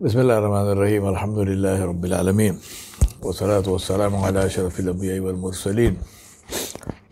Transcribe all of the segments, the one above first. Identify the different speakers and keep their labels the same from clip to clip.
Speaker 1: بسم الله الرحمن الرحيم الحمد لله رب العالمين والصلاة والسلام على أشرف الأنبياء والمرسلين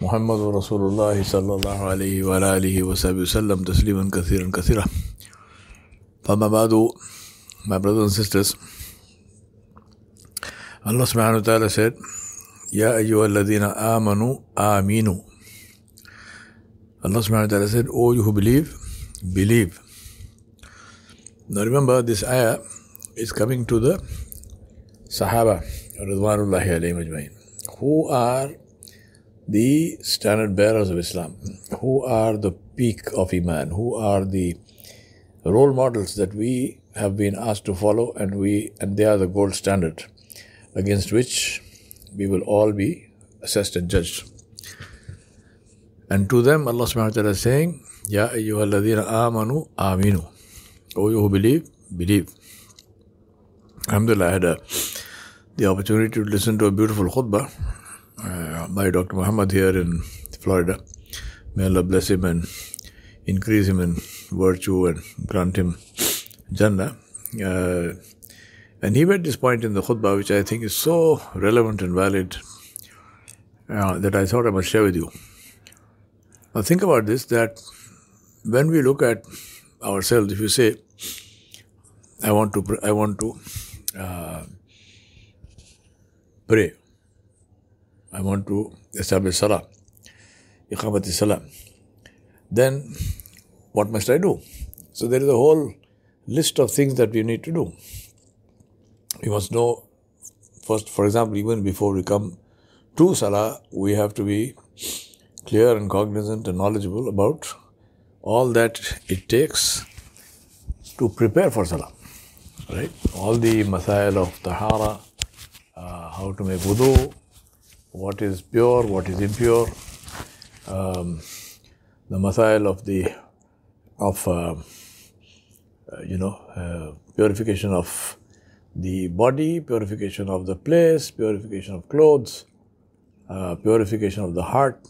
Speaker 1: محمد رسول الله صلى الله عليه وعلى آله وصحبه وسلم تسليما كثيرا كثيرا فما بعد my brothers and sisters subhanahu wa ta'ala said يا أيها الذين آمنوا Allah subhanahu wa ta'ala said, Oh, you who believe, believe. Now remember, this ayah is coming to the Sahaba, Ridwanullahi ajmain, who are the standard bearers of Islam, who are the peak of Iman, who are the role models that we have been asked to follow, and we and they are the gold standard against which we will all be assessed and judged. And to them, Allah subhanahu wa ta'ala is saying, Ya ayyuhalladhina amanu aminu. O you who believe, believe. Alhamdulillah, I had a, the opportunity to listen to a beautiful khutbah uh, by Dr. Muhammad here in Florida. May Allah bless him and increase him in virtue and grant him Jannah. Uh, and he made this point in the khutbah, which I think is so relevant and valid uh, that I thought I must share with you. Now, think about this that when we look at ourselves, if you say, I want to, I want to uh, pray, I want to establish salah, iqamati salah, then what must I do? So, there is a whole list of things that we need to do. We must know, first, for example, even before we come to salah, we have to be clear and cognizant and knowledgeable about all that it takes to prepare for salah. Right? All the masail of tahara, uh, how to make wudu, what is pure, what is impure, um, the masail of the of uh, uh, you know uh, purification of the body, purification of the place, purification of clothes, uh, purification of the heart.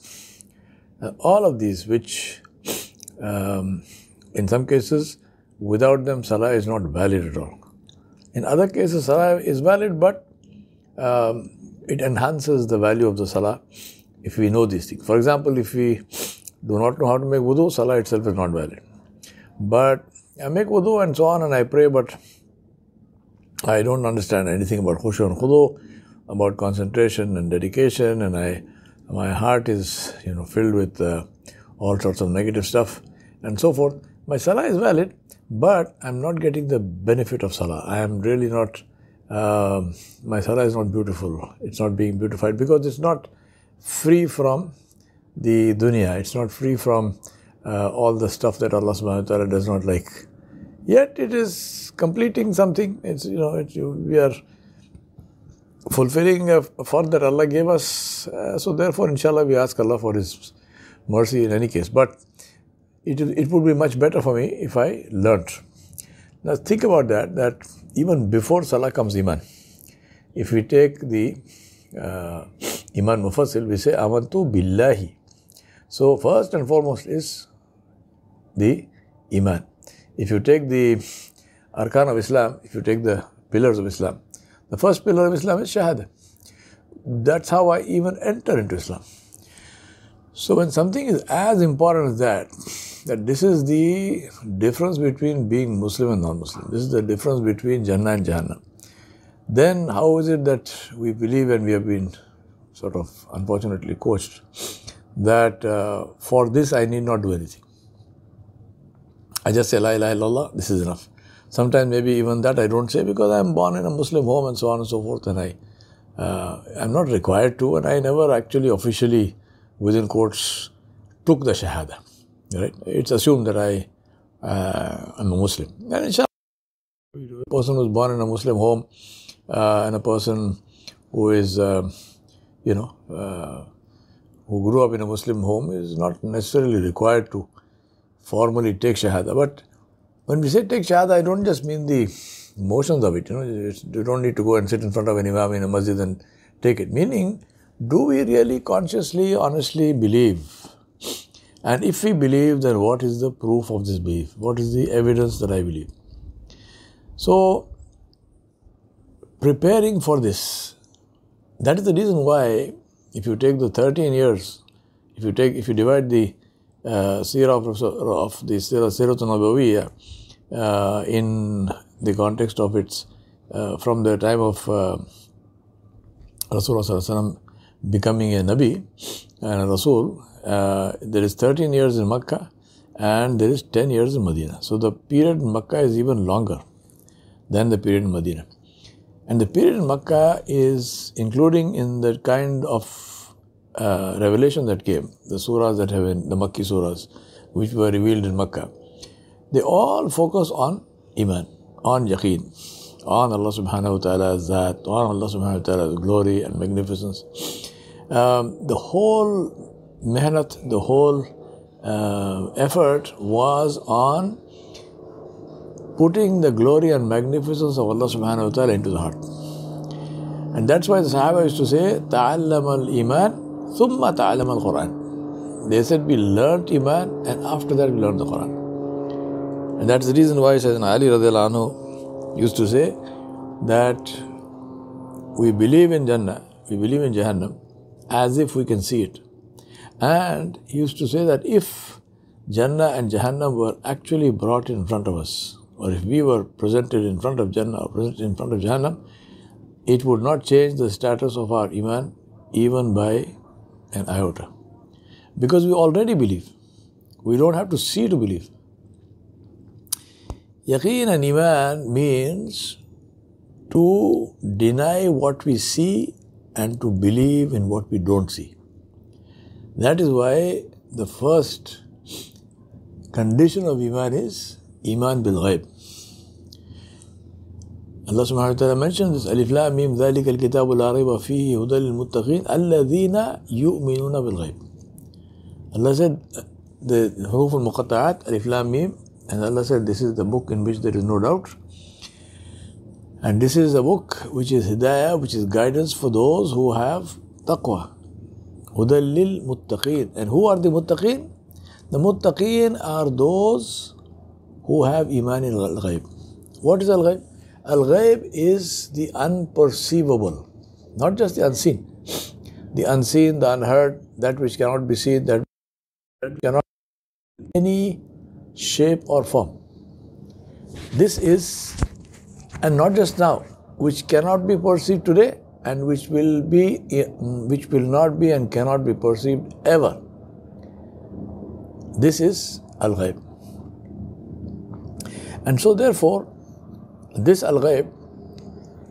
Speaker 1: Uh, all of these, which um, in some cases, without them, salah is not valid at all. In other cases, salah is valid, but um, it enhances the value of the salah if we know these things. For example, if we do not know how to make wudu, salah itself is not valid. But I make wudu and so on, and I pray, but I don't understand anything about khushu and khudu, about concentration and dedication, and I my heart is you know filled with uh, all sorts of negative stuff and so forth my salah is valid but i'm not getting the benefit of salah. I am really not uh, my salah is not beautiful. It's not being beautified because it's not free from the dunya. It's not free from uh, all the stuff that allah subhanahu wa ta'ala does not like. Yet it is completing something. It's you know it, we are fulfilling a fard that Allah gave us. Uh, so therefore, inshallah, we ask Allah for His mercy in any case. But it, would be much better for me if I learnt. Now think about that, that even before Salah comes Iman. If we take the uh, Iman Mufassil, we say Amantu Billahi. So first and foremost is the Iman. If you take the Arkan of Islam, if you take the pillars of Islam, the first pillar of Islam is Shahada. That's how I even enter into Islam. So when something is as important as that, that this is the difference between being Muslim and non-Muslim. This is the difference between Jannah and Jahannam. Then how is it that we believe and we have been sort of unfortunately coached that uh, for this I need not do anything. I just say La ilaha illallah, this is enough. Sometimes maybe even that I don't say because I'm born in a Muslim home and so on and so forth, and I uh, I'm not required to, and I never actually officially within quotes took the shahada. Right? It's assumed that I uh, am a Muslim, and inshallah, a person who's born in a Muslim home uh, and a person who is uh, you know uh, who grew up in a Muslim home is not necessarily required to formally take shahada, but when we say take shahada, I don't just mean the motions of it. You know, you don't need to go and sit in front of an imam in a masjid and take it. Meaning, do we really consciously, honestly believe? And if we believe, then what is the proof of this belief? What is the evidence that I believe? So, preparing for this. That is the reason why, if you take the 13 years, if you take, if you divide the uh, of, of the seerah, Siratul uh, in the context of its, uh, from the time of uh, Rasulullah becoming a Nabi and a Rasul, uh, there is 13 years in Makkah and there is 10 years in Medina. So the period in Makkah is even longer than the period in Medina. And the period in Makkah is including in the kind of uh, revelation that came, the surahs that have been, the Makki surahs, which were revealed in Makkah, they all focus on Iman, on Yaqeen, on Allah subhanahu wa ta'ala's Zat, on Allah subhanahu wa ta'ala's glory and magnificence. Um, the whole mehnat, the whole uh, effort was on putting the glory and magnificence of Allah subhanahu wa ta'ala into the heart. And that's why the Sahaba used to say, Ta'allam al-Iman, thumma ta'allam al-Quran. They said we learnt Iman and after that we learned the Quran. And that's the reason why Sayyidina Ali anhu used to say that we believe in Jannah, we believe in Jahannam as if we can see it. And he used to say that if Jannah and Jahannam were actually brought in front of us, or if we were presented in front of Jannah or presented in front of Jahannam, it would not change the status of our Iman even by an iota. Because we already believe. We don't have to see to believe. Yaqeen and Iman means to deny what we see and to believe in what we don't see. That is why the first condition of Iman is Iman bil Ghaib. Allah subhanahu wa ta'ala mentions this Alif La Mim Dhalik al Kitab al Ariba Fihi Hudal al Muttaqin Alladhina Yu'minuna bil Ghaib. Allah said the Huruf al Muqatta'at Alif La Mim and Allah said this is the book in which there is no doubt. And this is a book which is Hidayah, which is guidance for those who have taqwa. Hudallil muttaqeen. And who are the muttaqeen? The muttaqeen are those who have iman in al ghayb. What is al ghayb? Al ghayb is the unperceivable, not just the unseen. The unseen, the unheard, that which cannot be seen, that cannot any shape or form. This is and not just now, which cannot be perceived today and which will be, which will not be and cannot be perceived ever. This is al-ghaib. And so, therefore, this al ghaib,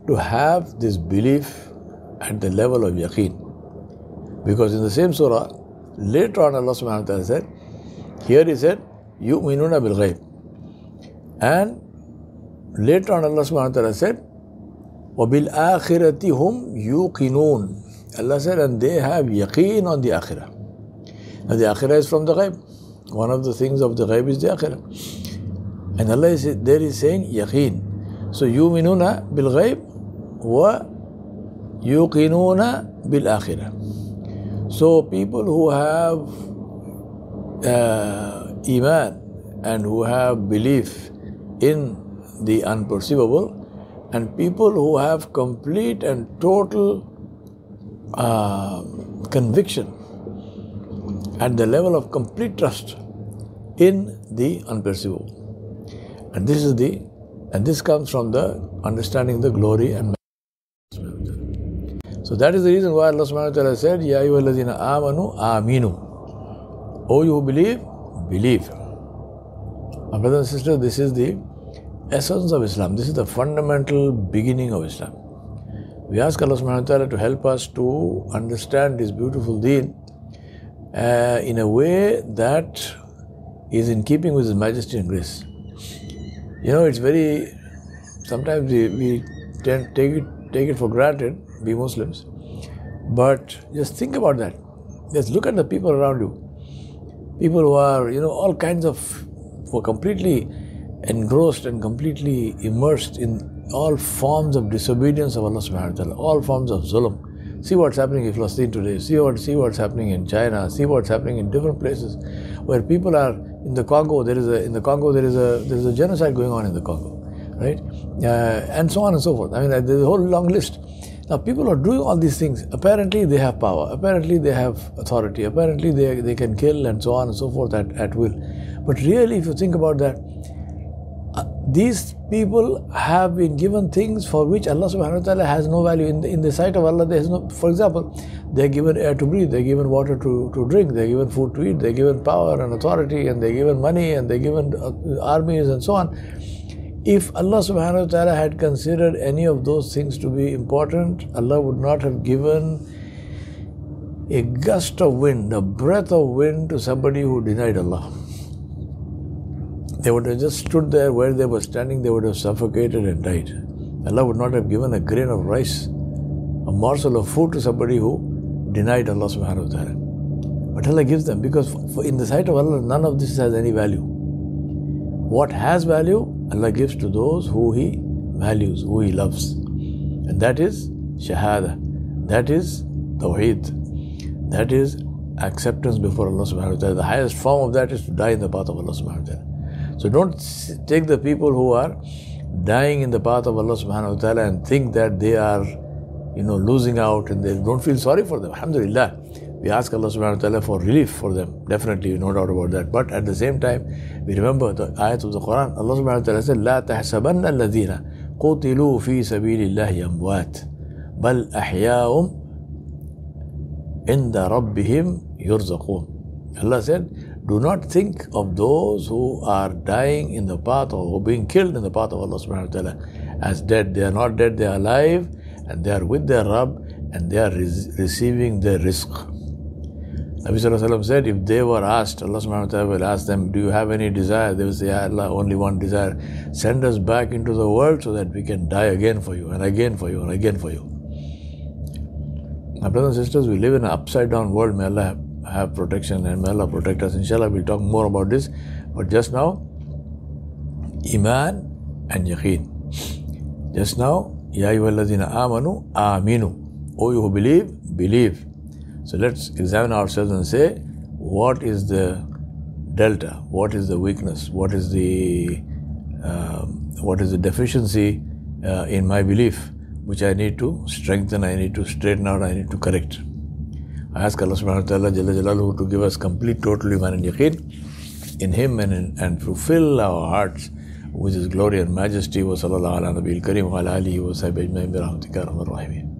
Speaker 1: to have this belief at the level of yaqeen. Because in the same surah, later on Allah subhanahu wa ta'ala said, here he said, bil ghaib. And later on Allah subhanahu wa ta'ala said, وَبِالْآخِرَةِ هُمْ يُوقِنُونَ Allah said, and they have yaqeen on the akhirah. Now the akhirah is from the ghaib. One of the things of the ghaib is the akhirah. And Allah is there is saying yaqeen. So yuminuna bil ghaib wa yuqinuna bil akhirah. So people who have uh, iman and who have belief in the unperceivable and people who have complete and total uh, conviction at the level of complete trust in the unperceivable. And this is the, and this comes from the understanding the glory and so that is the reason why Allah subhanahu wa ta'ala said, Ya ayyuhalladhina amanu aminu. Oh, you who believe, believe. My brothers and sisters, this is the essence of Islam. This is the fundamental beginning of Islam. We ask Allah subhanahu wa ta'ala to help us to understand this beautiful deen uh, in a way that is in keeping with His majesty and grace. You know, it's very, sometimes we, we tend take it, take it for granted, we Muslims, but just think about that. Just look at the people around you. People who are, you know, all kinds of, who are completely engrossed and completely immersed in all forms of disobedience of Allah subhanahu wa ta'ala, all forms of zulm. See what's happening in Palestine today, see what see what's happening in China, see what's happening in different places where people are in the Congo, there is a in the Congo there is a there is a genocide going on in the Congo. right? Uh, and so on and so forth. I mean, uh, there's a whole long list. Now, people are doing all these things. Apparently, they have power. Apparently, they have authority. Apparently, they, they can kill and so on and so forth at, at will. But really, if you think about that, these people have been given things for which Allah subhanahu wa ta'ala has no value. In the, in the sight of Allah, there is no, for example, they're given air to breathe, they're given water to, to drink, they're given food to eat, they're given power and authority, and they're given money, and they're given uh, armies and so on if Allah subhanahu wa ta'ala had considered any of those things to be important, Allah would not have given a gust of wind, a breath of wind to somebody who denied Allah. They would have just stood there where they were standing, they would have suffocated and died. Allah would not have given a grain of rice, a morsel of food to somebody who denied Allah subhanahu wa ta'ala. But Allah gives them because in the sight of Allah, none of this has any value. What has value Allah gives to those who He values, who He loves. And that is Shahada. That is Tawheed. That is acceptance before Allah subhanahu wa ta'ala. The highest form of that is to die in the path of Allah subhanahu wa ta'ala. So don't take the people who are dying in the path of Allah subhanahu wa ta'ala and think that they are, you know, losing out and they don't feel sorry for them. Alhamdulillah. We ask Allah subhanahu wa ta'ala for relief for them. Definitely, no doubt about that. But at the same time, we remember the ayat of the Quran. Allah subhanahu wa ta'ala said, لا تحسبن الذين قتلوا في سبيل الله أموات بل أحياء عند ربهم يرزقون. Allah said, do not think of those who are dying in the path or who are being killed in the path of Allah subhanahu wa ta'ala as dead. They are not dead, they are alive and they are with their Rabb and they are re- receiving their rizq. Nabi said, if they were asked, Allah subhanahu wa ta'ala will ask them, Do you have any desire? They will say, Allah, only one desire. Send us back into the world so that we can die again for you, and again for you, and again for you. My brothers and sisters, we live in an upside down world. May Allah have protection and may Allah protect us. Inshallah, we'll talk more about this. But just now, Iman and Yaqeen. Just now, Ya ayyuhalladhina amanu, aminu. O you who believe, believe. So let's examine ourselves and say, what is the delta? What is the weakness? What is the um, what is the deficiency uh, in my belief, which I need to strengthen, I need to straighten out, I need to correct. Ask Allah subhanahu wa ta'ala Jalla Jalaluhu to give us complete total iman and yaqeen in Him and, in, and to fill our hearts with His glory and majesty. Wa sallallahu ala nabil kareem wa ala alihi wa sahbihi ajma'in bi rahmatika